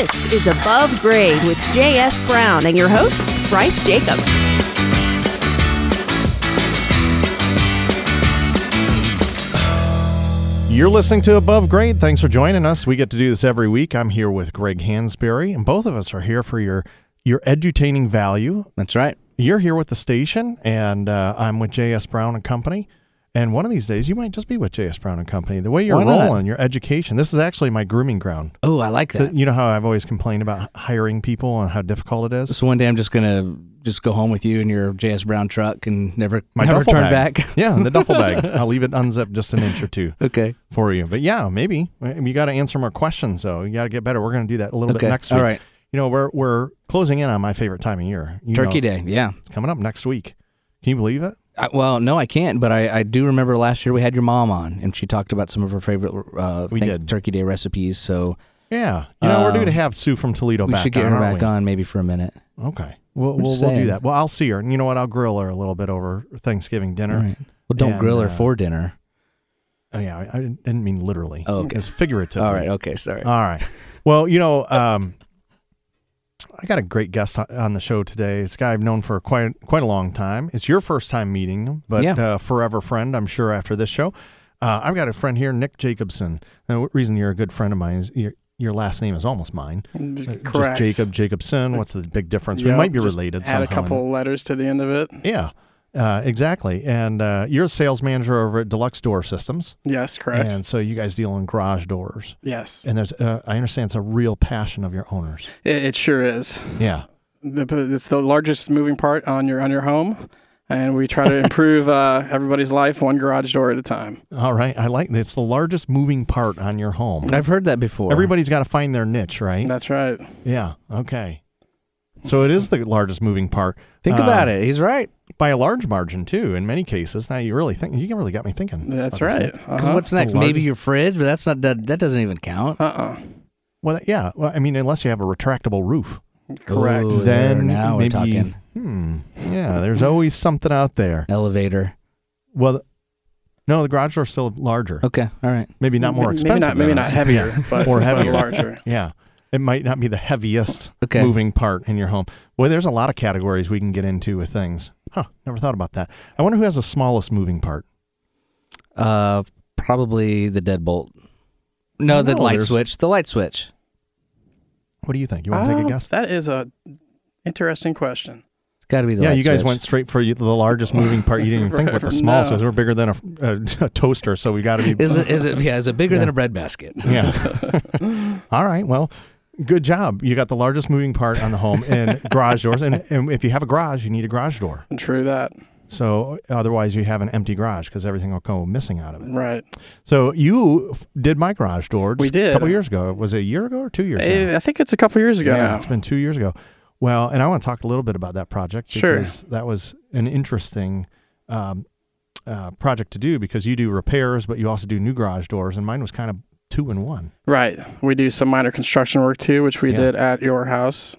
This is Above Grade with J.S. Brown and your host, Bryce Jacob. You're listening to Above Grade. Thanks for joining us. We get to do this every week. I'm here with Greg Hansberry, and both of us are here for your your edutaining value. That's right. You're here with the station, and uh, I'm with J.S. Brown and Company. And one of these days, you might just be with J.S. Brown and Company. The way you're Why not? rolling, your education. This is actually my grooming ground. Oh, I like So, that. you know how I've always complained about hiring people and how difficult it is. So one day I'm just gonna just go home with you in your JS Brown truck and never My never duffel turn bag. back. Yeah, the duffel bag. I'll leave it unzipped just an inch or two okay. for you. But yeah, maybe you got to answer more questions. though. you got to get better. We're going to do that a little Okay. bit next week. All right. You know, we're we're closing in on my favorite time of year. You Turkey know, Day. Yeah. It's coming up next week. Can you believe it? I, well, no, I can't. But I, I do remember last year we had your mom on, and she talked about some of her favorite uh, We did. Turkey Day recipes. So Yeah. You know, we're due to Um, have Sue from Toledo back. we back should get on, her back we? on maybe for a minute. Okay. We'll we'll, we'll do that. Well, I'll see her. And you know what? I'll grill her a little bit over Thanksgiving dinner. Right. Well, don't And, grill her uh, for dinner. Oh yeah, I, didn't mean literally. Oh, okay. It's figuratively. All right. Okay. Sorry. All right. Well, you know, um, I got a great guest on- the show today. It's a guy I've known for quite quite a long time. It's your first time meeting him, but Yeah. uh, forever friend, I'm sure. After this show, uh, I've got a friend here, Nick Jacobson. The reason you're a good friend of mine is your your last name is almost mine. Uh, Correct. Just Jacob Jacobson. What's the big difference? we might be related Add a somehow. couple letters to the end of it. Yeah. Uh, exactly. And uh, you're a sales manager over at Deluxe Door Systems. Yes, correct. And so you guys deal in garage doors. yes, And there's, uh, I understand it's a real passion of your owners. it, it sure is. Yeah. The, it's the largest moving part on your on your home, and we try to improve uh, everybody's life one garage door at a time. All right. I like that. It's the largest moving part on your home. I've heard that before. Everybody's got to find their niche, right? That's right. Yeah. Okay. So it is the largest moving part think uh, about it. He's right. by a large margin too. In many cases, now you really think you really got me thinking. That's right. Because Uh-huh. what's next? largest- Maybe your fridge, but that's not that. That doesn't even count. Uh-uh. Well, yeah. Well, I mean, unless you have a retractable roof, Correct. Ooh, there, then now maybe. we're talking Hmm. Yeah. There's always something out there. elevator. Well, no, the garage door's still larger. Okay. All right. Maybe not more Maybe expensive. not- maybe not heavier, yeah. but- or but larger. Yeah. It might not be the heaviest Okay. moving part in your home. Well, there's a lot of categories we can get into with things. Huh. Never thought about that. I wonder who has the smallest moving part. Uh, probably the deadbolt. No, the No, light there's- switch. The light switch. What do you think? You want to take Uh, a guess? That is a interesting question. It's got to be the Yeah, light you guys switch. went straight for the largest moving part. You didn't even think with the small, so No. we're bigger than a, a, a toaster. So we got to be. Is it? Is it? Yeah. Is it bigger Yeah. than a bread basket? Yeah. All right. Well, good job. You got the largest moving part on the home and garage doors. And, and if you have a garage, you need a garage door. True that. So otherwise, you have an empty garage because everything will go missing out of it. Right. So you f- did my garage door. We did. A couple years ago. Was it a year ago or two years Eh, ago? I think it's a couple years ago yeah, now. it's been two years ago. Well, and I want to talk a little bit about that project Sure. because that was an interesting um, uh, project to do because you do repairs, but you also do new garage doors, and mine was kind of two in one. Right. We do some minor construction work too, which we Yeah. did at your house.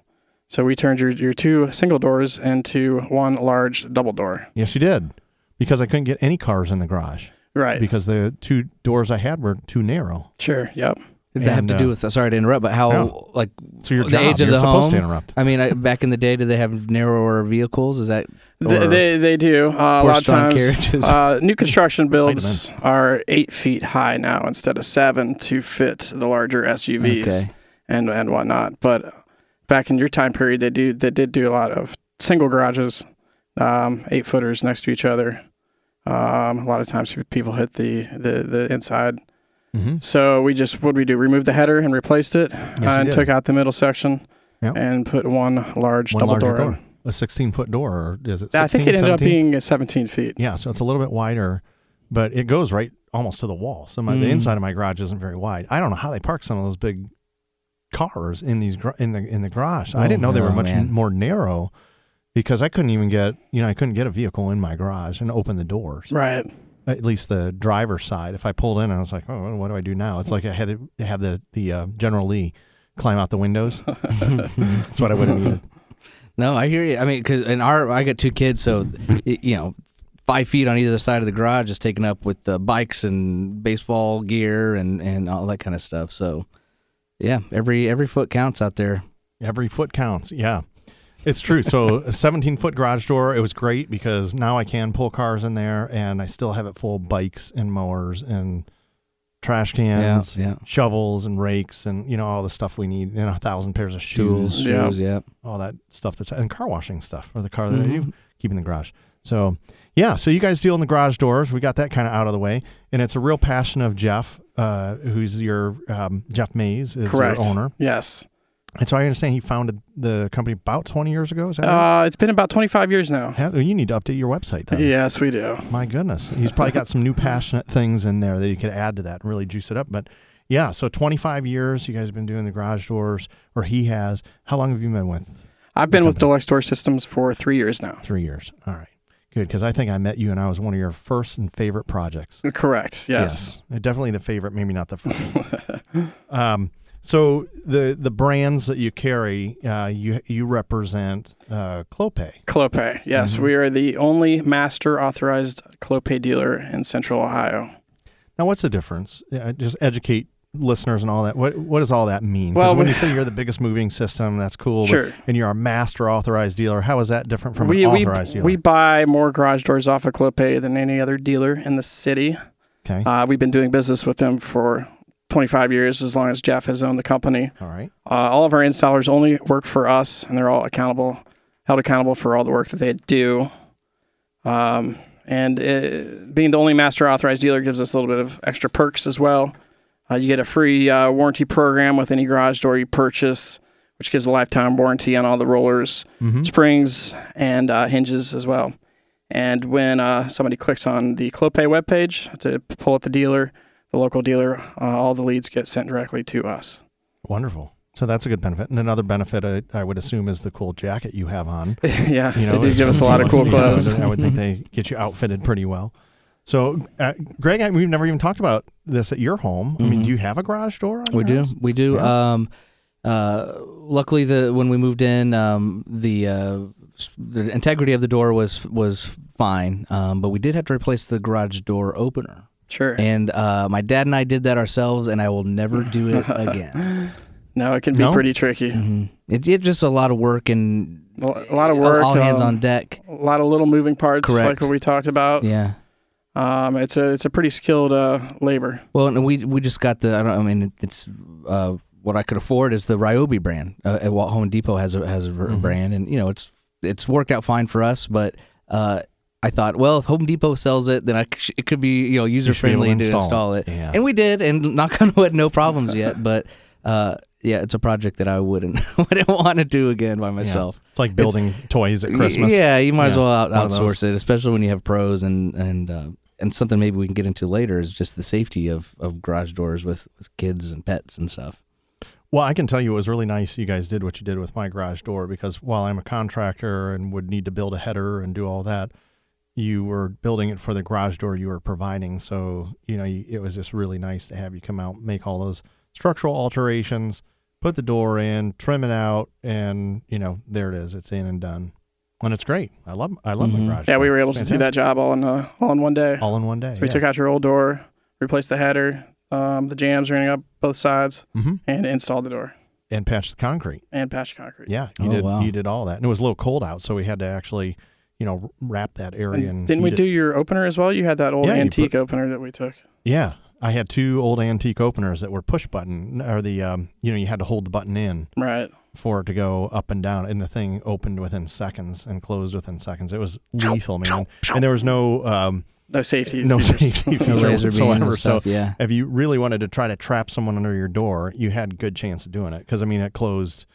So we turned your, your two single doors into one large double door. Yes, you did. Because I couldn't get any cars in the garage Right. because the two doors I had were too narrow. Sure. Yep. Did that have to uh, do with? Sorry to interrupt, but how? No. Like So your The job, age of you're the supposed to home? interrupt. I mean, I, back in the day, did they have narrower vehicles? Is that They, they, they do. Uh, a lot of times, uh, new construction builds are eight feet high now instead of seven to fit the larger SUVs okay? and and whatnot. But back in your time period, they do they did do a lot of single garages, um, eight footers next to each other. Um, a lot of times people hit the the, the inside. Mm-hmm. So we just what we do? Remove the header and replaced it, you and took out the middle section, Yep. and put one large One double door. door. In. A 16 foot door, or is it 16, I think it ended up being 17 feet. Yeah, so it's a little bit wider, but it goes right almost to the wall. So my, the Mm. inside of my garage isn't very wide. I don't know how they park some of those big cars in these in the in the garage. I Oh, didn't know they were much man. more narrow because I couldn't even get you know I couldn't get a vehicle in my garage and open the doors. Right. At least the driver's side. If I pulled in, I was like, oh, what do I do now? It's like I had to have the the uh, General Lee climb out the windows. That's what I would have needed. No, I hear you. I mean, because in our, I got two kids, so you know, five feet on either side of the garage is taken up with uh, bikes and baseball gear and and all that kind of stuff. So Yeah, every every foot counts out there. Every foot counts. Yeah. It's true. So a 17 foot garage door, it was great because now I can pull cars in there and I still have it full of bikes and mowers and trash cans, yeah. shovels and rakes and you know all the stuff we need, you know, a thousand pairs of shoes, Tools, Yeah. shoes, yeah. all that stuff that's and car washing stuff for the car that I do Mhm. keep in the garage. So yeah, so you guys deal in the garage doors. We got that kind of out of the way, and it's a real passion of Jeff, uh, who's your um, Jeff Mays is Correct. your owner. Yes. And so I understand he founded the company about 20 years ago. Is that right? Uh, it's been about 25 years now. You need to update your website then. Yes, we do. My goodness. He's probably got some new passionate things in there that you could add to that and really juice it up. But yeah, so 25 years you guys have been doing the garage doors, or he has. How long have you been with? I've been with. Deluxe Door Systems for three years now. Three years. All right. Good. Because I think I met you and I was one of your first and favorite projects. Correct. Yes. Yeah. Definitely the favorite, maybe not the first. um, so the the brands that you carry, uh, you you represent uh, Clopay. Clopay. Yes, Mhm. we are the only master authorized Clopay dealer in Central Ohio. Now, what's the difference? Uh, just educate listeners and all that. What what does all that mean? Well, when you say you're the biggest moving system, that's cool. but- Sure. and you're a master authorized dealer. How is that different from we, an we, authorized dealer? we buy more garage doors off of Clopay than any other dealer in the city. okay. Uh, we've been doing business with them for 25 years, as long as Jeff has owned the company. all right. Uh, all of our installers only work for us, and they're all accountable, held accountable for all the work that they do. Um, and it, being the only master authorized dealer gives us a little bit of extra perks as well. Uh, you get a free uh, warranty program with any garage door you purchase, which gives a lifetime warranty on all the rollers, Mm-hmm. springs, and uh, hinges as well. And when uh, somebody clicks on the Clopay webpage to pull up the dealer, the local dealer, uh, all the leads get sent directly to us. Wonderful. So that's a good benefit. And another benefit, I, I would assume, is the cool jacket you have on. yeah, You know, they do give us a lot of cool you know, clothes. I would think they get you outfitted pretty well. So, uh, Greg, I, we've never even talked about this at your home. I mean, Mhm. do you have a garage door? On We your do. house? We do. Yeah. Um, uh, luckily, the when we moved in, um, the uh, the integrity of the door was was fine, um, but we did have to replace the garage door opener. Sure. And uh, my dad and I did that ourselves, and I will never do it again. no, it can be No? pretty tricky. hmm It, it's just a lot of work and A a lot of work. all hands um, on deck. A lot of little moving parts, like what we talked about. Yeah. Um, it's a it's a pretty skilled uh, labor. Well, and we we just got the. I don't. I mean, it's uh, what I could afford is the Ryobi brand. Uh, at Walt Home Depot has a has a ver- Mhm. brand, and you know it's it's worked out fine for us. But uh, I thought, well, if Home Depot sells it, then c- it could be you know user You should be able friendly to to install install it. Yeah. and we did, and knock on wood, no problems yet. But uh, yeah, it's a project that I wouldn't wouldn't want to do again by myself. it's like building toys at Christmas. Yeah, you might as well out, one of those. outsource it, especially when you have pros and and uh, and something maybe we can get into later is just the safety of, of garage doors with, with kids and pets and stuff. Well, I can tell you it was really nice you guys did what you did with my garage door because while I'm a contractor and would need to build a header and do all that, you were building it for the garage door you were providing. So, you know, you, it was just really nice to have you come out, make all those structural alterations, put the door in, trim it out, and, you know, there it is. It's in and done. And it's great. I love I love Mhm. my garage Yeah, door. we were able to do that job all in uh, all in one day. all in one day. So we took out your old door, replaced the header, um, the jambs running up both sides, hmm and installed the door and patched the concrete. and patched concrete. Yeah, you Oh, did. wow. You did all that, and it was a little cold out, so we had to actually, you know, wrap that area. And, And didn't we it. do your opener as well? You had that old Yeah, antique opener that we took. Yeah, I had two old antique openers that were push button, or the um, you know, you had to hold the button in Right. for it to go up and down, and the thing opened within seconds and closed within seconds. It was lethal, man. And there was no um, No safety. no features. safety No feature laser whatsoever. So. Yeah. if you really wanted to try to trap someone under your door, you had good chance of doing it because I mean, it closed.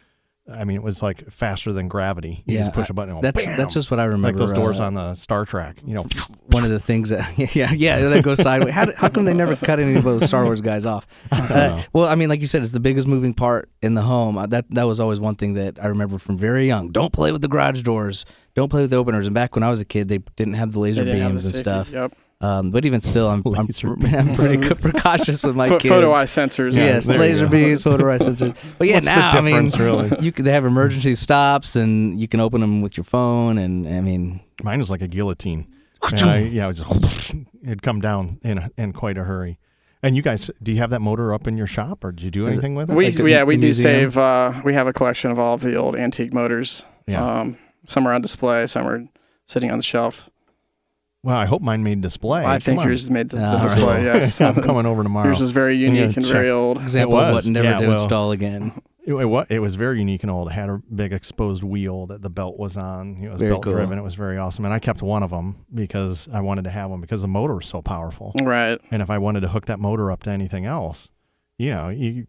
I mean, it was like faster than gravity. You Yeah, just push a button. And That's bam! that's just what I remember. like those doors uh, on the Star Trek. You know, one of the things that yeah yeah that goes sideways. How, how come they never cut any of those Star Wars guys off? Uh, well, I mean, like you said, it's the biggest moving part in the home. Uh, That that was always one thing that I remember from very young. Don't play with the garage doors. Don't play with the openers. And back when I was a kid, they didn't have the laser They didn't have beams the and safety. stuff. Yep. Um, but even still, I'm I'm, Laser I'm pretty co- precautious with my Pho- kids. photo eye sensors. Yeah, yes, there you laser beams, photo eye sensors. But yeah, What's the now I mean, really? you can, they have emergency stops, and you can open them with your phone. And I mean, Mine was like a guillotine. I, yeah, it was just, it'd come down in a, in quite a hurry. And you guys, do you have that motor up in your shop, or did you do Is it- anything with it? We Like yeah we do museum? save. Uh, we have a collection of all of the old antique motors. yeah. Um, some are on display, some are sitting on the shelf. Well, I hope mine made display. I think Come on. yours made the, the all display. right. Yes, I'm coming over tomorrow. yours is very Yeah, unique and check. very old. Example It of what was. never Yeah, to well- install again. It, it, wa- it was very unique and old. It had a big exposed wheel that the belt was on. It was Very belt cool. driven. It was very awesome. And I kept one of them because I wanted to have one because the motor was so powerful. Right. And if I wanted to hook that motor up to anything else, you know, you,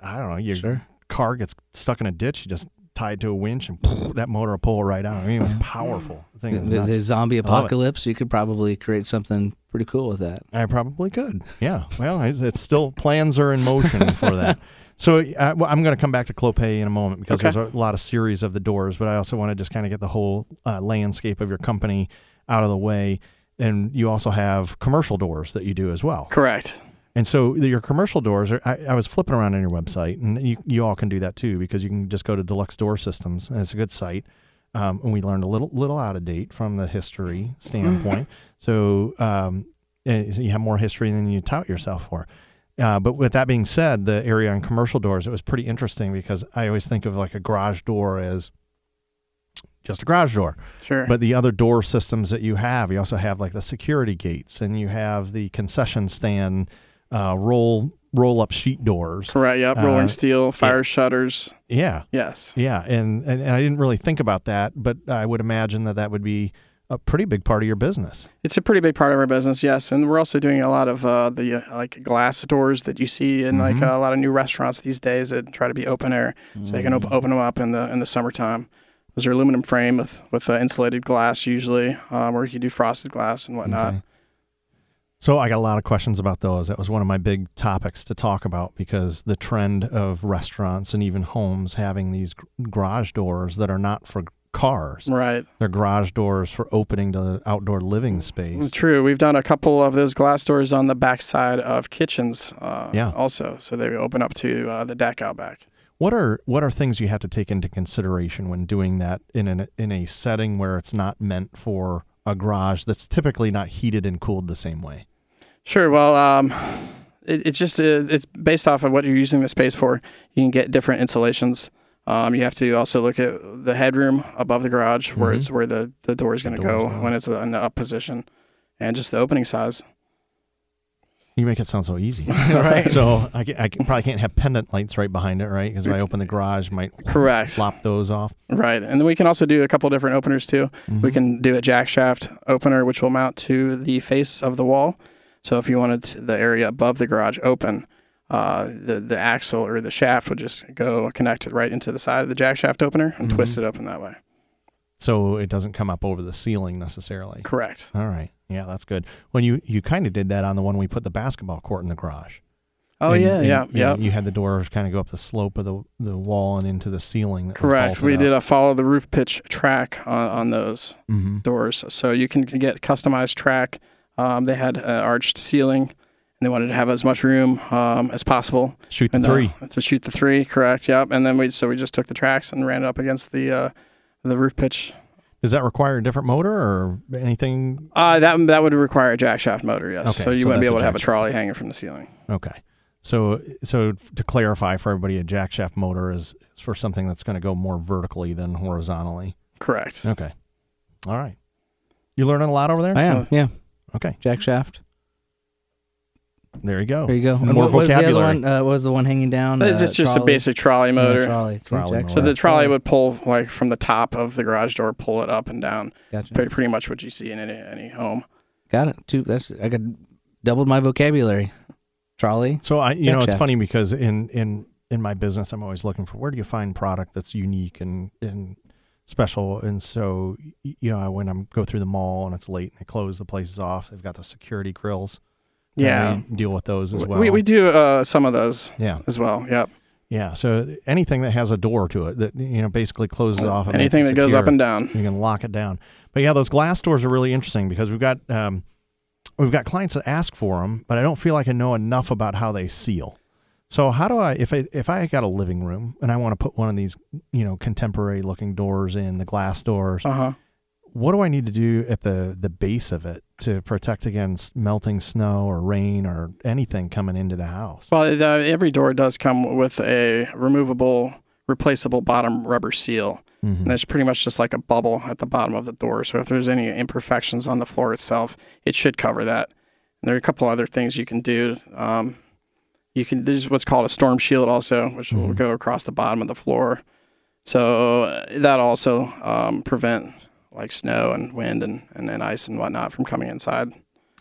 I don't know, your Sure. car gets stuck in a ditch, you just tied to a winch and that motor will pull right out. I mean, it was powerful. The thing The, the- zombie apocalypse, you could probably create something pretty cool with that. I probably could. Yeah. Well, it's, it's still plans are in motion for that. So uh, well, I'm going to come back to Clopay in a moment because Okay. there's a lot of series of the doors, but I also want to just kind of get the whole uh, landscape of your company out of the way. And you also have commercial doors that you do as well. Correct. And so your commercial doors are, I, I was flipping around on your website, and you, you all can do that too because you can just go to Deluxe Door Systems, and it's a good site. Um, and we learned a little little out of date from the history standpoint. so, um, you have more history than you tout yourself for. Uh, but with that being said, the area on commercial doors, it was pretty interesting because I always think of like a garage door as just a garage door. Sure. But the other door systems that you have, you also have like the security gates, and you have the concession stand uh, roll roll up sheet doors. Correct. Yep. Rolling Uh, steel, fire shutters. Yeah, Yes. yeah, and, and and I didn't really think about that, but I would imagine that that would be a pretty big part of your business. It's a pretty big part of our business, yes, and we're also doing a lot of uh, the uh, like glass doors that you see in like Mhm. uh, a lot of new restaurants these days that try to be open air, so they can op- open them up in the in the summertime. Those are aluminum frame with with uh, insulated glass usually, um, or you can do frosted glass and whatnot. Okay. So I got a lot of questions about those. That was one of my big topics to talk about because the trend of restaurants and even homes having these garage doors that are not for cars. Right. They're garage doors for opening to the outdoor living space. True. We've done a couple of those glass doors on the back side of kitchens. Uh, Yeah. Also, so they open up to uh, the deck out back. What are what are things you have to take into consideration when doing that in an in a setting where it's not meant for a garage that's typically not heated and cooled the same way? Sure. Well, um, it, it's just uh, it's based off of what you're using the space for. You can get different insulations. Um, you have to also look at the headroom above the garage, where Mhm. it's where the the door is going to go when it's in the up position, and just the opening size. You make it sound so easy. right. So I, I probably can't have pendant lights right behind it, right? Because if I open the garage, I might Correct. flop those off. Right. And then we can also do a couple different openers too. We Mhm. can do a jack shaft opener, which will mount to the face of the wall. So if you wanted the area above the garage open, uh, the the axle or the shaft would just go connected right into the side of the jack shaft opener and Mhm. twist it open that way. so it doesn't come up over the ceiling necessarily. Correct. All right, yeah, that's good. When you you kind of did that on the one we put the basketball court in the garage. Oh And- yeah, and, yeah, yeah. You had the doors kind of go up the slope of the the wall and into the ceiling. Correct. We up. did a follow the roof pitch track on, on those Mhm. doors, so you can get customized track. Um, they had an arched ceiling, and they wanted to have as much room um, as possible. Shoot the And, uh, three. to shoot the three, correct? Yep. And then we so we just took the tracks and ran it up against the uh, the roof pitch. Does that require a different motor or anything? Uh, that that would require a jack shaft motor, yes. Okay, so you so wouldn't be able to have a jack trolley hanging from the ceiling. Okay. So so to clarify for everybody, a jack shaft motor is, is for something that's going to go more vertically than horizontally. Correct. Okay. All right. You learning a lot over there? I am. Yeah. Okay. Jack shaft. There you go. There you go. And More what was the other vocabusary. one? Uh, what was the one hanging down? It's Uh, just, just a trolley? basic trolley Yeah, motor. trolley. See, Trolley Jack motor. So the trolley would pull like from the top of the garage door, pull it up and down. Gotcha. Pretty, pretty much what you see in any, any home. Got it. Two. That's I got doubled my vocabulary. Trolley. So I, you know, it's shaft. funny because in in in my business, I'm always looking for where do you find product that's unique and and special. And so, you know, when I'm go through the mall and it's late and they close the places off, they've got the security grills. Yeah. deal with those as well. We, we do uh, some of those yeah, as well. Yep. yeah. So anything that has a door to it that you know basically closes off. and Anything that goes up and down. you can lock it down. But yeah, those glass doors are really interesting because we've got um, we've got clients that ask for them, but I don't feel like I know enough about how they seal. So how do I if I if I got a living room and I want to put one of these you know contemporary looking doors in the glass doors, Uh huh. what do I need to do at the the base of it to protect against melting snow or rain or anything coming into the house. Well, the, every door does come with a removable, replaceable bottom rubber seal. Mhm. And it's pretty much just like a bubble at the bottom of the door. So if there's any imperfections on the floor itself, it should cover that. And there are a couple other things you can do. Um, you can there's what's called a storm shield also, which will Mhm. go across the bottom of the floor. So uh, that also um, prevent like snow and wind and, and then ice and whatnot from coming inside.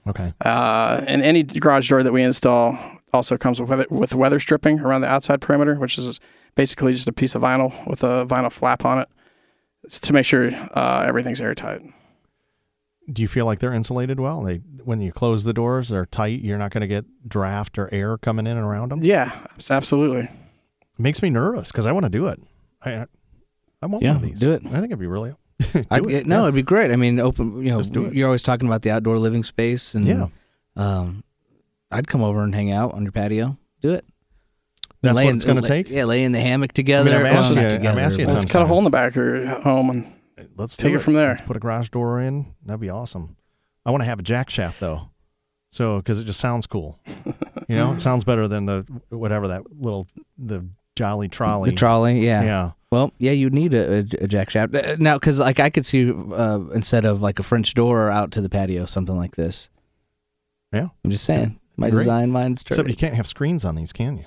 Okay. Uh, and any garage door that we install also comes with weather, with weather stripping around the outside perimeter, which is basically just a piece of vinyl with a vinyl flap on it. It's to make sure uh, everything's airtight. Do you feel like they're insulated well? They when you close the doors, they're tight. You're not going to get draft or air coming in and around them. Yeah, absolutely. It makes me nervous because I want to do it. I I want Yeah, one of these. do it. I think it'd be really. do I, it. no, Yeah. it'd be great. I mean, open. You know, Just do it. you're always talking about the outdoor living space, and Yeah. um, I'd come over and hang out on your patio. Do it. That's Lay what in- it's going to take. Yeah, lay in the hammock together. I'm asking you- I'm asking you Let's ton cut a hole in the back of your home and Let's Take do it from there. Let's put a garage door in. That'd be awesome. I want to have a jack shaft though, so because it just sounds cool. You know, it sounds better than the whatever that little the jolly trolley. the trolley. Yeah. Yeah. Well, yeah, you'd need a, a, a jack shaft Uh, now because like I could see uh, instead of like a French door out to the patio, something like this. Yeah. I'm just saying. My Great. design mind's Except you can't have screens on these, can you?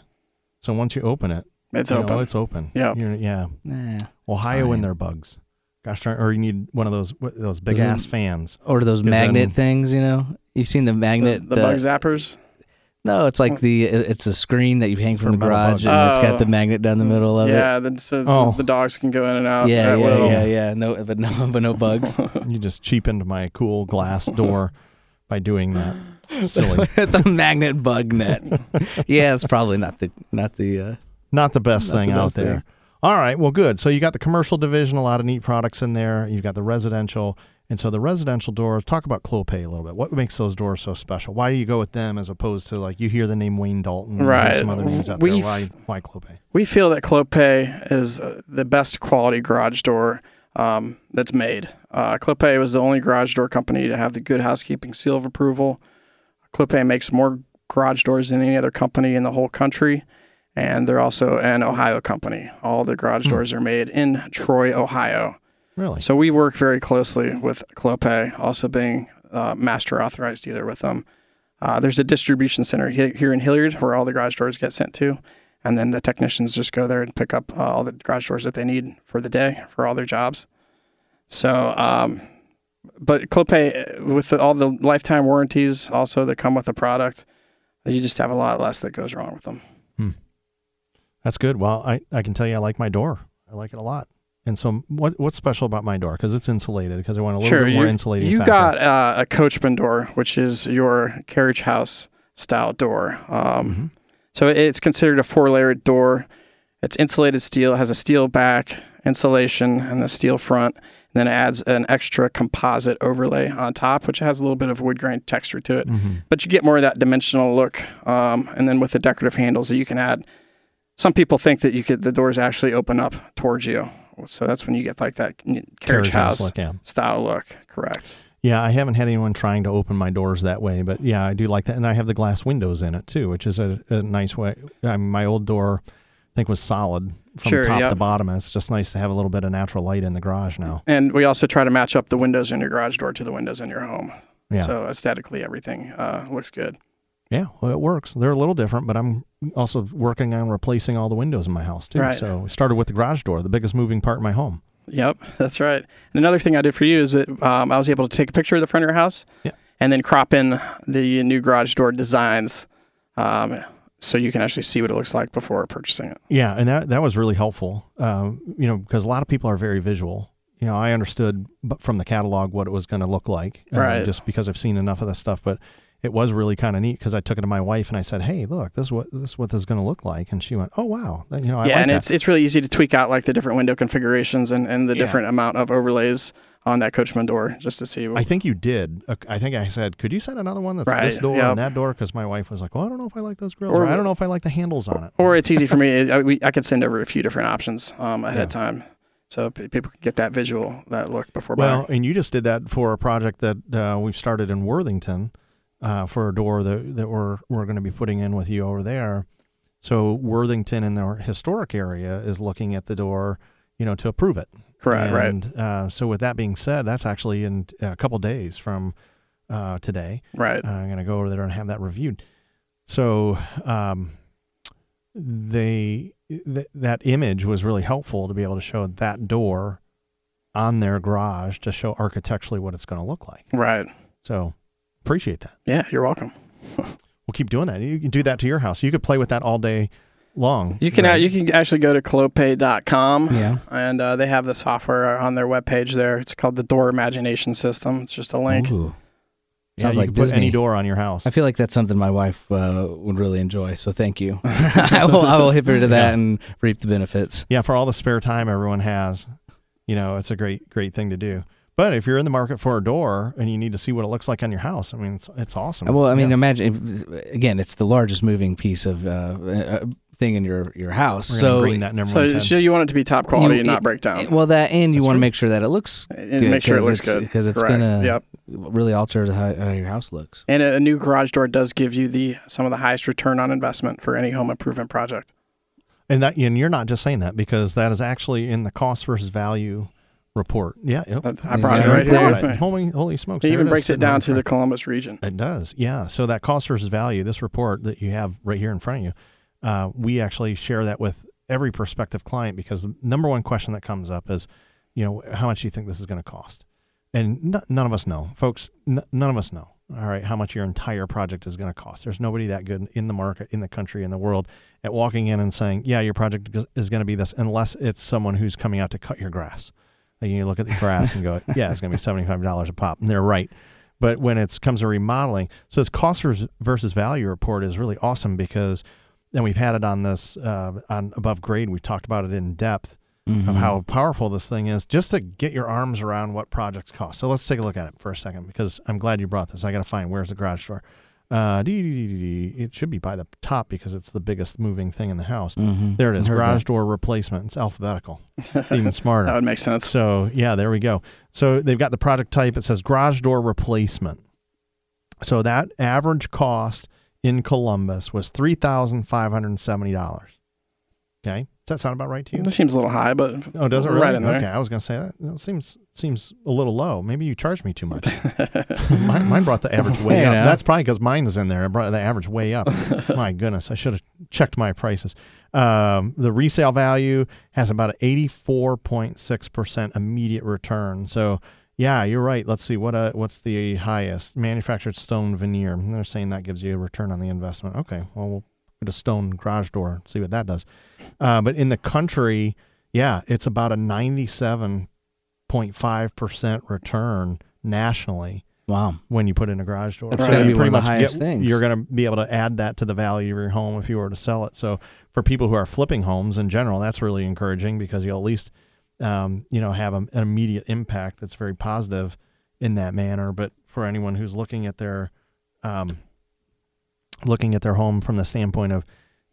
So once you open it, it's you know, open. it's open. Yeah. You're- yeah. Nah. Ohio fine. and their bugs. Gosh darn, or you need one of those those big Those ass fans. Or those magnet in- things, you know? You've seen the the, magnet. the uh, bug zappers. No, it's like the it's a screen that you hang from the garage, bugs. and it's got Oh. the magnet down the middle of it. Yeah, then so Oh. the dogs can go in and out. Yeah, yeah, will. yeah, yeah. No, but no, but no bugs. You just cheapened my cool glass door by doing that. Silly. the magnet bug net. Yeah, it's probably not the not the. Uh, Not the best Not thing the out there. thing. All right, well, good. So you got the commercial division, a lot of neat products in there. You've got the residential, and so the residential doors. Talk about Clopay a little bit. What makes those doors so special? Why do you go with them as opposed to like you hear the name Wayne Dalton, Right. Some other names out We've- there. Why? Why Clopay? We feel that Clopay is uh, the best quality garage door um, that's made. Uh, Clopay was the only garage door company to have the Good Housekeeping seal of approval. Clopay makes more garage doors than any other company in the whole country, and they're also an Ohio company. All the garage Hmm. doors are made in Troy, Ohio. Really? So we work very closely with Clopay, also being uh, master authorized dealer with them. Uh, there's a distribution center he- here in Hilliard where all the garage doors get sent to, and then the technicians just go there and pick up uh, all the garage doors that they need for the day for all their jobs. So, um, but Clopay with the, all the lifetime warranties also that come with the product, you just have a lot less that goes wrong with them. That's good. Well, I, I can tell you I like my door. I like it a lot. And so what what's special about my door? Because it's insulated. Because I want a little sure, bit more you, insulating. you factor. got uh, a coachman door, which is your carriage house style door. Um, Mhm. So it's considered a four layered door. It's insulated steel, has a steel back, insulation, and a steel front. And then it adds an extra composite overlay on top, which has a little bit of wood grain texture to it. Mhm. But you get more of that dimensional look. Um, and then with the decorative handles that you can add, some people think that you could the doors actually open up towards you. So that's when you get like that carriage, house, look, yeah. style look. Correct. Yeah, I haven't had anyone trying to open my doors that way, but yeah, I do like that, and I have the glass windows in it too, which is a, a nice way. I mean, my old door, I think, was solid from Sure, top yep. to bottom. and It's just nice to have a little bit of natural light in the garage now. And we also try to match up the windows in your garage door to the windows in your home. Yeah, So aesthetically, everything uh, looks good. Yeah, well, it works. They're a little different, but I'm also working on replacing all the windows in my house too. Right. So we started with the garage door, the biggest moving part in my home. Yep, that's right. And another thing I did for you is that um, I was able to take a picture of the front of your house Yeah. and then crop in the new garage door designs um, so you can actually see what it looks like before purchasing it. Yeah, and that that was really helpful. Um, you know, because a lot of people are very visual. You know, I understood from the catalog what it was going to look like, um, Right. Just because I've seen enough of this stuff, but it was really kind of neat because I took it to my wife and I said, "Hey, look, this is what this is what this is going to look like," and she went, "Oh wow, you know, I yeah, like and that." it's it's really easy to tweak out like the different window configurations and, and the Yeah. different amount of overlays on that coachman door just to see. I think you did. Uh, I think I said, "Could you send another one that's this door yep. and that door?" Because my wife was like, "Well, I don't know if I like those grills, Or- or, I don't know if I like the handles on it." or it's easy for me. I, we, I could send over a few different options um, ahead Yeah. of time. so people can get that visual, that look before Well, buying. and you just did that for a project that uh, we've started in Worthington uh, for a door that, that we're we're going to be putting in with you over there. So Worthington in the historic area is looking at the door, you know, to approve it. Correct, right. and, Uh, so with that being said, that's actually in a couple days from uh, today. Right. Uh, I'm going to go over there and have that reviewed. So um, they th- that image was really helpful to be able to show that door on their garage to show architecturally what it's going to look like. Right. So appreciate that. Yeah, you're welcome. We'll keep doing that. You can do that to your house. You could play with that all day long. You can right? you can actually go to clopay.com Yeah. and uh, they have the software on their webpage there. It's called the Door Imagination System. It's just a link. Ooh. Yeah, Sounds you like can put any Disney. door on your house. I feel like that's something my wife uh, would really enjoy. So thank you. I will. I will hit her to that Yeah. and reap the benefits. yeah, for all the spare time everyone has, you know, it's a great great thing to do. But if you're in the market for a door and you need to see what it looks like on your house, I mean, it's, it's awesome. Well, I mean, Yeah. imagine if, again, it's the largest moving piece of uh, uh, thing in your your house. We're so green that in everyone's So, so you want it to be top quality You- and not it- break down. well, that and you That's want to make sure that it looks and good, make sure it 'cause looks good because it's Correct. gonna Yep. really alter how, how your house looks. And a, a new garage door does give you the some of the highest return on investment for any home improvement project. And that and you're not just saying that because that is actually in the cost versus value report. Yeah, yep. I brought Yeah, it right here. right with. Holy, holy smokes! It even is breaks it down to the. Columbus region. It does, yeah. So that cost versus value, this report that you have right here in front of you, uh, we actually share that with every prospective client because the number one question that comes up is, you know, how much do you think this is going to cost? And n- none of us know, folks. N- none of us know. All right, how much your entire project is going to cost? There's nobody that good in the market, in the country, in the world, at walking in and saying, "Yeah, your project is- is going to be this," unless it's someone who's coming out to cut your grass. Like you look at the grass and go, "Yeah, it's going to be seventy-five dollars a pop," and they're right. But when it comes to remodeling, so this cost versus value report is really awesome because, and we've had it on this uh, on above grade. We talked about it in depth Mm-hmm. of how powerful this thing is, just to get your arms around what projects cost. So let's take a look at it for a second because I'm glad you brought this. I got to find where's the garage door. Uh, dee, dee, dee, dee, dee. it should be by the top because it's the biggest moving thing in the house. Mhm. There it is, garage that. door replacement. It's alphabetical, even smarter. That would make sense. So yeah, there we go. So they've got the project type. It says garage door replacement. So that average cost in Columbus was three thousand five hundred and seventy dollars. Okay, does that sound about right to you? This seems a little high, but Oh, does it Right really? in there. Okay, I was gonna say that. That seems seems a little low. Maybe you charged me too much. mine, mine brought the average way Hey, up. That's probably because mine is in there. It brought the average way up. my goodness, I should have checked my prices. Um, the resale value has about an eighty-four point six percent immediate return. So yeah, you're right. Let's see what uh, what's the highest manufactured stone veneer. They're saying that gives you a return on the investment. Okay, well we'll put a stone garage door. See what that does. Uh, but in the country, yeah, it's about a ninety-seven point five percent return nationally Wow. when you put in a garage door. That's So gotta you be one pretty of the much highest get, things. You're going to be able to add that to the value of your home if you were to sell it. So for people who are flipping homes in general, that's really encouraging because you'll at least, um, you know, have a, an immediate impact that's very positive in that manner. But for anyone who's looking at their, um, looking at their home from the standpoint of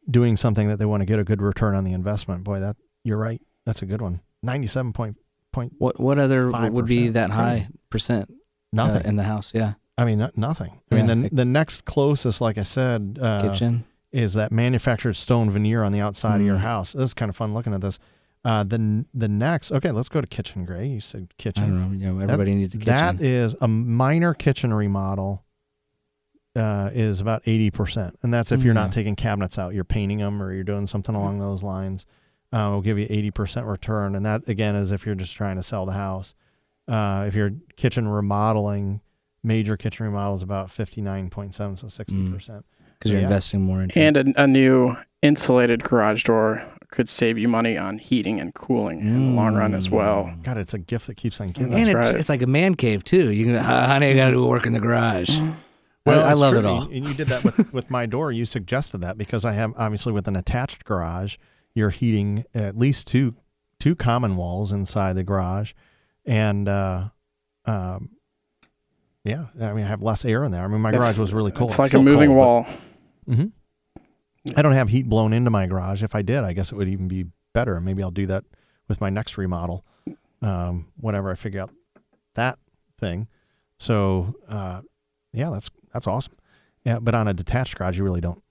doing something that they want to get a good return on the investment, boy, that you're right. That's a good one. Ninety-seven point point What what other would be that high percent uh, nothing. in the house? Yeah. I mean, nothing. I mean, the the next closest, like I said, uh, Kitchen. is that manufactured stone veneer on the outside of your Mm. house. This is kind of fun looking at this. Uh, the the next, okay, let's go to kitchen gray. You said I don't kitchen. know. You know, everybody needs a kitchen. That is a minor kitchen remodel. Uh, is about eighty percent, and that's if you're Yeah. not taking cabinets out, you're painting them or you're doing something along those lines. Uh, will give you eighty percent return, and that again is if you're just trying to sell the house. Uh, if you're kitchen remodeling, major kitchen remodel is about fifty nine point seven, so sixty percent. because you're yeah. investing more into and a, a new insulated garage door could save you money on heating and cooling in the long run as well. God, it's a gift that keeps on giving. And That's it's right. it's like a man cave too. You can, "Uh, honey, I got to do work in the garage. Well, I, I love true. it all. And you did that with, with my door. You suggested that because I have obviously with an attached garage, you're heating at least two two common walls inside the garage, and uh, um, yeah, I mean I have less air in there. I mean my It's- garage was really cold. It's like a moving wall. hmm I don't have heat blown into my garage. If I did, I guess it would even be better. Maybe I'll do that with my next remodel. Um, whenever I figure out that thing, so uh, yeah, that's that's awesome. Yeah, but on a detached garage, you really don't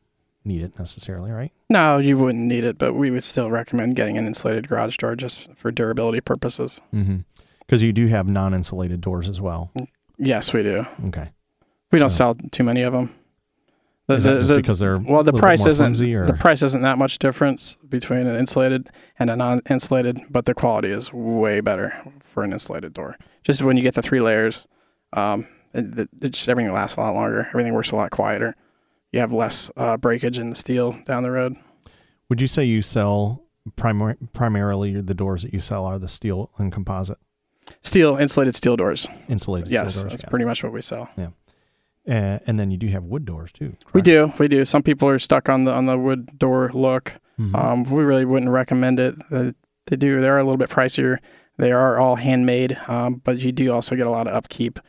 need it necessarily, right? No, you wouldn't need it, but we would still recommend getting an insulated garage door just for durability purposes. Mm-hmm. Because you do have non-insulated doors as well. Yes, we do. Okay. We don't sell too many of them. The, the- just the- because they're well, the price more isn't flimsy, or? the price isn't that much difference between an insulated and a non-insulated, but the quality is way better for an insulated door. Just when you get the three layers, um, it, just everything lasts a lot longer. Everything works a lot quieter. You have less uh, breakage in the steel down the road. Would you say you sell primar- primarily the doors that you sell are the steel and composite Steel insulated steel doors. insulated yes, steel doors? that's yeah. pretty much what we sell. Uh, and then you do have wood doors too. We do, we do. Some people are stuck on the on the wood door look. Mhm. Um, we really wouldn't recommend it. Uh, they do. They are a little bit pricier. They are all handmade, um, but you do also get a lot of upkeep,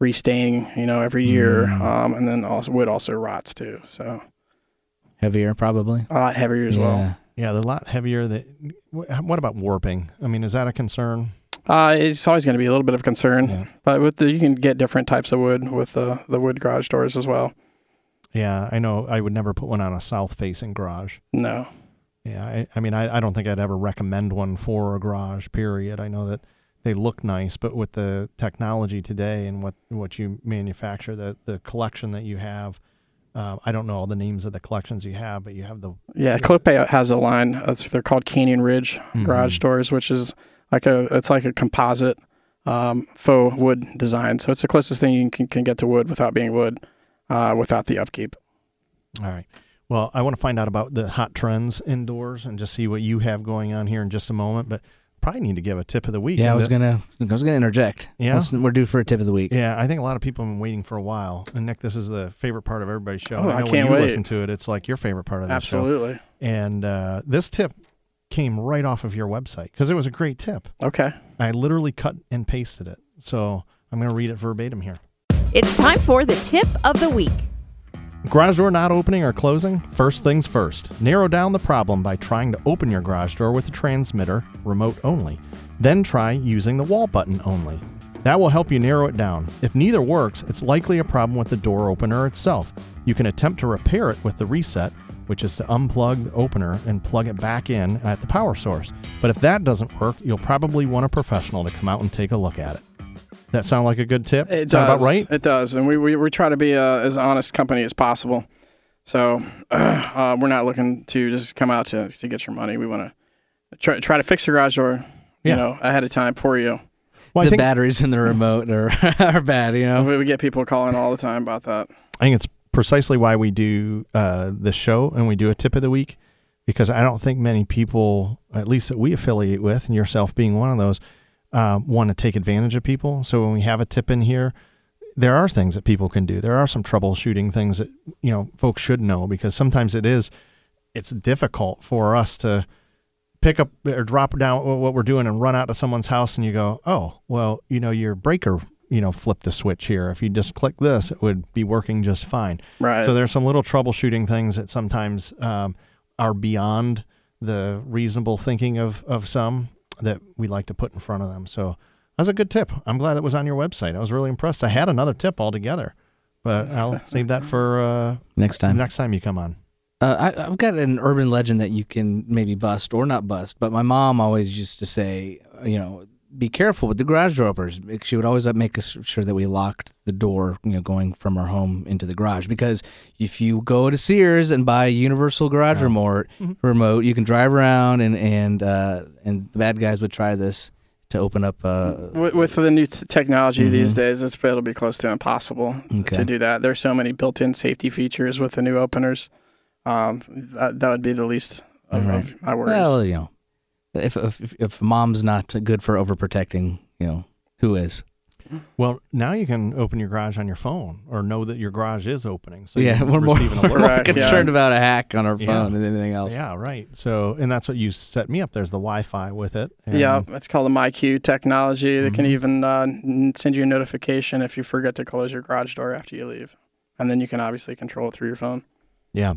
restaining. You know, every year, Mm. um, and then also wood also rots too. So Heavier, probably. a lot heavier as well. Yeah. yeah, they're a lot heavier. That. What about warping? I mean, is that a concern? Uh, it's always going to be a little bit of concern, Yeah. but with the you can get different types of wood with the the wood garage doors as well. Yeah, I know. I would never put one on a south-facing garage. No, Yeah, I, I mean, I, I don't think I'd ever recommend one for a garage. Period. I know that they look nice, but with the technology today and what what you manufacture, the the collection that you have, uh, I don't know all the names of the collections you have, but you have the yeah, Clopay has a line. They're called Canyon Ridge garage Mhm. doors, which is like a it's like a composite um, faux wood design. So it's the closest thing you can, can get to wood without being wood, uh, without the upkeep. All right. Well, I want to find out about the hot trends indoors and just see what you have going on here in just a moment. But probably need to give a tip of the week. Yeah, I was the- gonna, I was gonna interject. Yeah? Let's- we're due for a tip of the week. Yeah, I think a lot of people have been waiting for a while. And Nick, this is the favorite part of everybody's show. Oh, I I can't when you wait. listen to it, it's like your favorite part of the show. Absolutely. And uh, this tip came right off of your website because it was a great tip. Okay. I literally cut and pasted it. So I'm going to read it verbatim here. It's time for the tip of the week. Garage door not opening or closing? First things first. Narrow down the problem by trying to open your garage door with the transmitter, remote only. Then try using the wall button only. That will help you narrow it down. If neither works, it's likely a problem with the door opener itself. You can attempt to repair it with the reset, which is to unplug the opener and plug it back in at the power source. But if that doesn't work, you'll probably want a professional to come out and take a look at it. That sound like a good tip? It sound does. about right? It does, and we we, we try to be a, as honest company as possible. So uh, we're not looking to just come out to to get your money. We want to try try to fix your garage door, Yeah. you know, ahead of time for you. Well, the think, batteries in the remote are, are bad, you know. We, we get people calling all the time about that. I think it's precisely why we do uh, the show and we do a tip of the week because I don't think many people, at least that we affiliate with, and yourself being one of those, uh, want to take advantage of people. So when we have a tip in here, there are things that people can do. There are some troubleshooting things that you know folks should know because sometimes it is it's difficult for us to pick up or drop down what we're doing and run out to someone's house and you go, oh, well, you know, your breaker, you know, flipped a switch here. If you just click this, it would be working just fine. Right. So there's some little troubleshooting things that sometimes um, are beyond the reasonable thinking of, of some that we like to put in front of them. So that's a good tip. I'm glad that was on your website. I was really impressed. I had another tip altogether, but I'll save that for uh, Next time. next time you come on. Uh, I, I've got an urban legend that you can maybe bust or not bust, but my mom always used to say, you know, be careful with the garage door openers. She would always make us sure that we locked the door, you know, going from our home into the garage. Because if you go to Sears and buy a universal garage Yeah. remote, Mhm. remote, you can drive around and and uh, and the bad guys would try this to open up. Uh, with, with the new t- technology these Mhm. days, it's it'll be close to impossible Okay. to do that. There's so many built-in safety features with the new openers. Um, that, that would be the least of, Right. of my worries. well, you know, if, if if mom's not good for overprotecting, you know, who is? Well, now you can open your garage on your phone or know that your garage is opening. So yeah, we're more, we're more Correct, yeah. concerned about a hack on our Yeah. phone than anything else. Yeah, right. So, and that's what you set me up. There's the Wi-Fi with it. and- Yeah, it's called the MyQ technology. They can even uh, send you a notification if you forget to close your garage door after you leave, and then you can obviously control it through your phone. Yeah.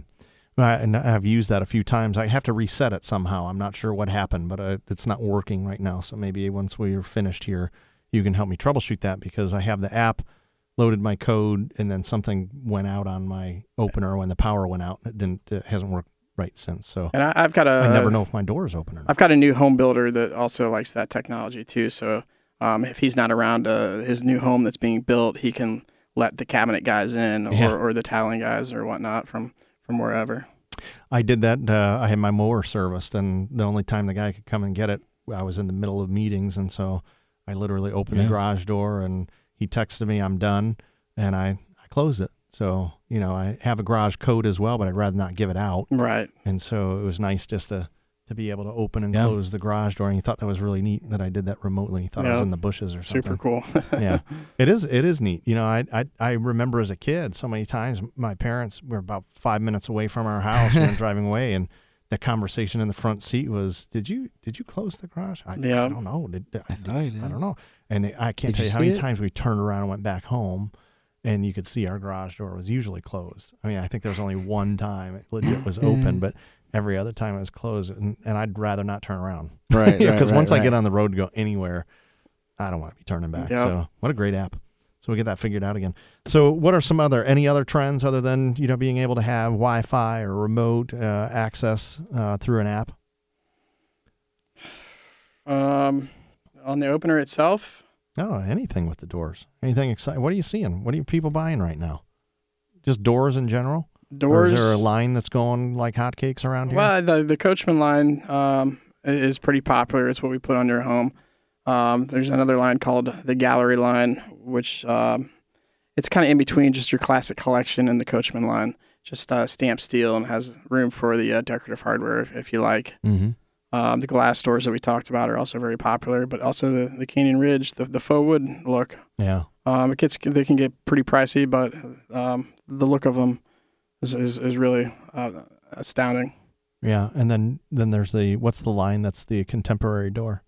I, and I've used that a few times. I have to reset it somehow. I'm not sure what happened, but uh, it's not working right now. So maybe once we're finished here, you can help me troubleshoot that because I have the app loaded my code and then something went out on my opener when the power went out. And it didn't. It hasn't worked right since. So And I, I've got a I never know if my door is open or not. I've got a new home builder that also likes that technology too. So um, if he's not around uh, his new home that's being built, he can let the cabinet guys in or, Yeah. or the tiling guys or whatnot from from wherever. I did that. Uh, I had my mower serviced, and the only time the guy could come and get it, I was in the middle of meetings, and so I literally opened Yeah. the garage door, and he texted me, "I'm done," and I I closed it. So you know, I have a garage code as well, but I'd rather not give it out, Right. and so it was nice just to to be able to open and Yeah. close the garage door. And he thought that was really neat that I did that remotely. He thought I was in the bushes or something Super cool. yeah, it is. It is neat. You know, I, I I remember as a kid so many times my parents were about five minutes away from our house when driving away, and the conversation in the front seat was, "Did you did you close the garage?" I, Yeah. I don't know. Did, did- I, I thought I did. I don't know. And I can't Did tell you you how many it? times we turned around and went back home, and you could see our garage door was usually closed. I mean, I think there was only one time it legit was open, mm. but every other time it was closed, and, and I'd rather not turn around. Right. Because right, once I get on the road to go anywhere, I don't want to be turning back. Yeah. So what a great app. So we get that figured out again. So what are some other any other trends other than you know being able to have Wi-Fi or remote uh, access uh, through an app? um, on the opener itself, No, anything with the doors. Anything exciting? What are you seeing? What are you people buying right now? Just doors in general? Doors. Or is there a line that's going like hotcakes around here? Well, the the Coachman line um, is pretty popular. It's what we put on your home. Um, there's another line called the Gallery line, which um, it's kind of in between just your classic collection and the Coachman line. Just uh, stamped steel and has room for the uh, decorative hardware if, if you like. Mm-hmm. Um, the glass doors that we talked about are also very popular, but also the, the Canyon Ridge, the, the faux wood look. Yeah. Um, it gets they can get pretty pricey, but um, the look of them is is, is really uh, astounding. Yeah. And then then there's the what's the line that's the contemporary door?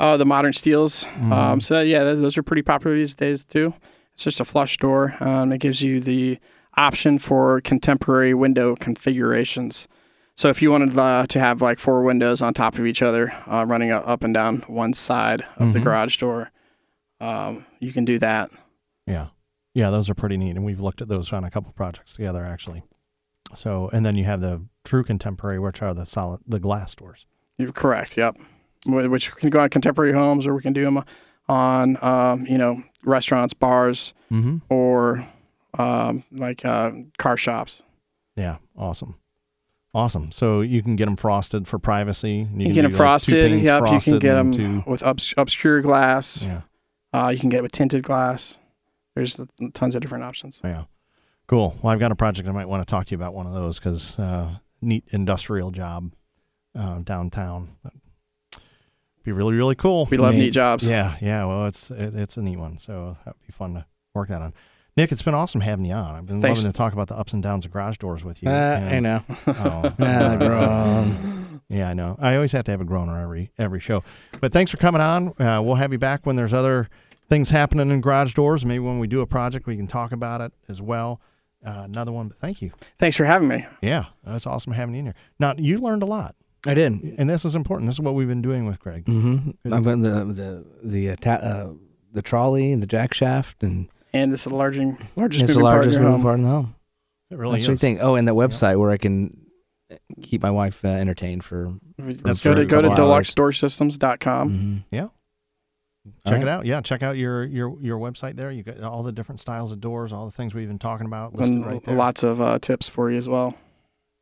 Uh, the modern steels. Mhm. Um, so yeah, those, those are pretty popular these days too. It's just a flush door. Um, it gives you the option for contemporary window configurations. So if you wanted uh, to have like four windows on top of each other, uh, running up and down one side of the Mhm. garage door, um, you can do that. Yeah. Yeah, those are pretty neat. And we've looked at those on a couple projects together actually. So and then you have the true contemporary, which are the solid the glass doors. You're correct. Yep. Wh- Which can go on contemporary homes, or we can do them on um, you know restaurants, bars, Mm-hmm. or um, like uh, car shops. Yeah, awesome. Awesome. So you can get them frosted for privacy. You can get them frosted. Yep, you can get them To, with obs- obscure glass. yeah, Uh, you can get it with tinted glass. There's tons of different options. yeah. Cool. Well, I've got a project I might want to talk to you about one of those because uh, neat industrial job uh, downtown. Be really really cool. We love Amazing. neat jobs. Yeah, yeah. Well, it's it, it's a neat one, so that'd be fun to work that on. Nick, it's been awesome having you on. I've been Thanks. loving to talk about the ups and downs of garage doors with you. Uh, and- I know. Oh, grown. Yeah, I know. I always have to have a groaner every every show. But thanks for coming on. Uh, we'll have you back when there's other things happening in garage doors. Maybe when we do a project, we can talk about it as well. Uh, another one, but thank you. Thanks for having me. Yeah, that's awesome having you in here. Now you learned a lot, I did. and this is important. This is what we've been doing with Greg. Mm-hmm. I've got the the the uh, ta- uh, the trolley and the jack shaft, and And it's the largest, largest it's the moving part largest of moving part in the home. It really That's the is. thing. Oh, and that website where I can keep my wife uh, entertained for. That's go to true. go to Couple hours. deluxedoorsystems.com. Check All it out. Yeah, check out your your your website there. You got all the different styles of doors, all the things we've been talking about listed And right there. lots of uh, tips for you as well.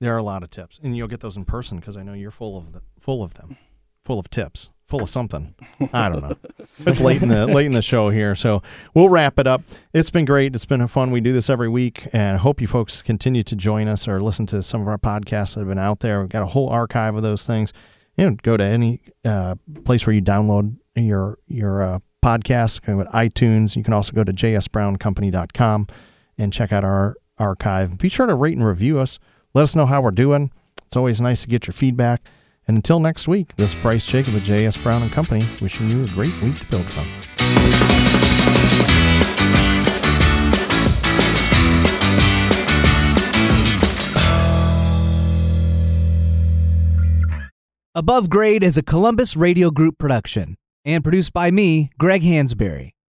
There are a lot of tips, and you'll get those in person because I know you're full of the, full of them, full of tips, full of something. I don't know. It's late in the late in the show here, so we'll wrap it up. It's been great. It's been fun. We do this every week, and I hope you folks continue to join us or listen to some of our podcasts that have been out there. We've got a whole archive of those things. You know, go to any uh, place where you download your your uh, podcasts. Go to iTunes. You can also go to jsbrowncompany.com and check out our archive. Be sure to rate and review us. Let us know how we're doing. It's always nice to get your feedback. And until next week, this is Bryce Jacob with JS Brown and Company, wishing you a great week to build from. Above Grade is a Columbus Radio Group production and produced by me, Greg Hansberry.